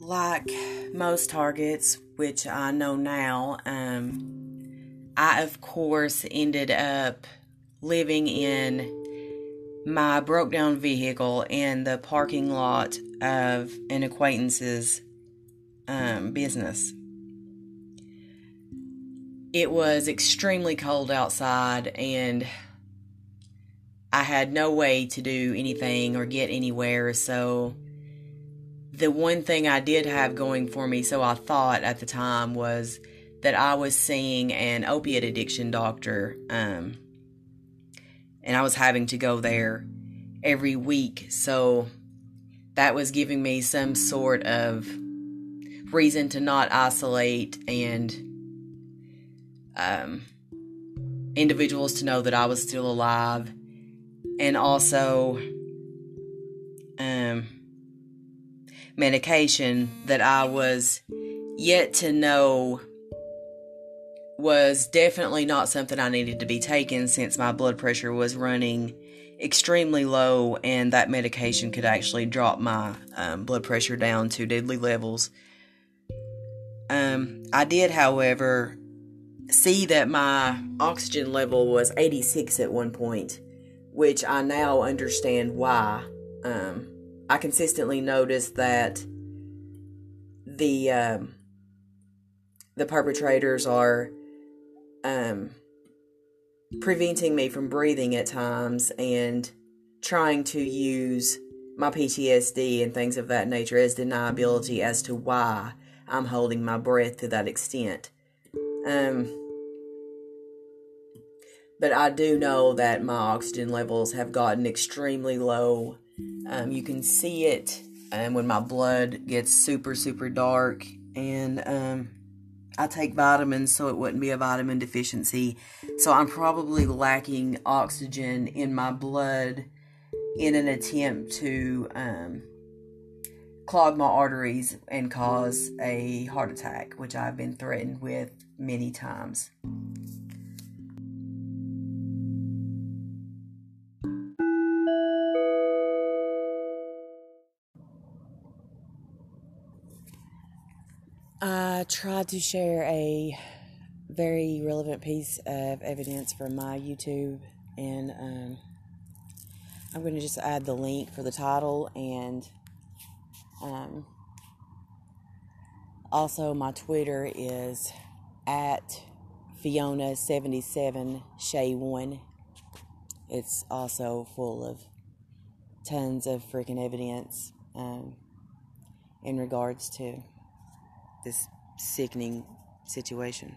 like most targets, which I know now, um, I of course ended up living in my broke down vehicle in the parking lot of an acquaintance's um, business. It was extremely cold outside, and I had no way to do anything or get anywhere. So, the one thing I did have going for me, so I thought at the time, was that I was seeing an opiate addiction doctor. Um, and I was having to go there every week. So that was giving me some sort of reason to not isolate and um, individuals to know that I was still alive, and also um, medication that I was yet to know was definitely not something I needed to be taking since my blood pressure was running extremely low, and that medication could actually drop my um, blood pressure down to deadly levels. Um, I did, however, see that my oxygen level was 86 at one point, which I now understand why. Um, I consistently noticed that the um, the perpetrators are um, preventing me from breathing at times and trying to use my PTSD and things of that nature as deniability as to why I'm holding my breath to that extent. Um, but I do know that my oxygen levels have gotten extremely low. Um, you can see it um, when my blood gets super, super dark, and um, I take vitamins so it wouldn't be a vitamin deficiency. So I'm probably lacking oxygen in my blood in an attempt to um, clog my arteries and cause a heart attack, which I've been threatened with many times. I tried to share a very relevant piece of evidence from my YouTube, and um, I'm going to just add the link for the title and um, also my Twitter is at Fiona77 Shay1. It's also full of tons of freaking evidence um, in regards to this sickening situation.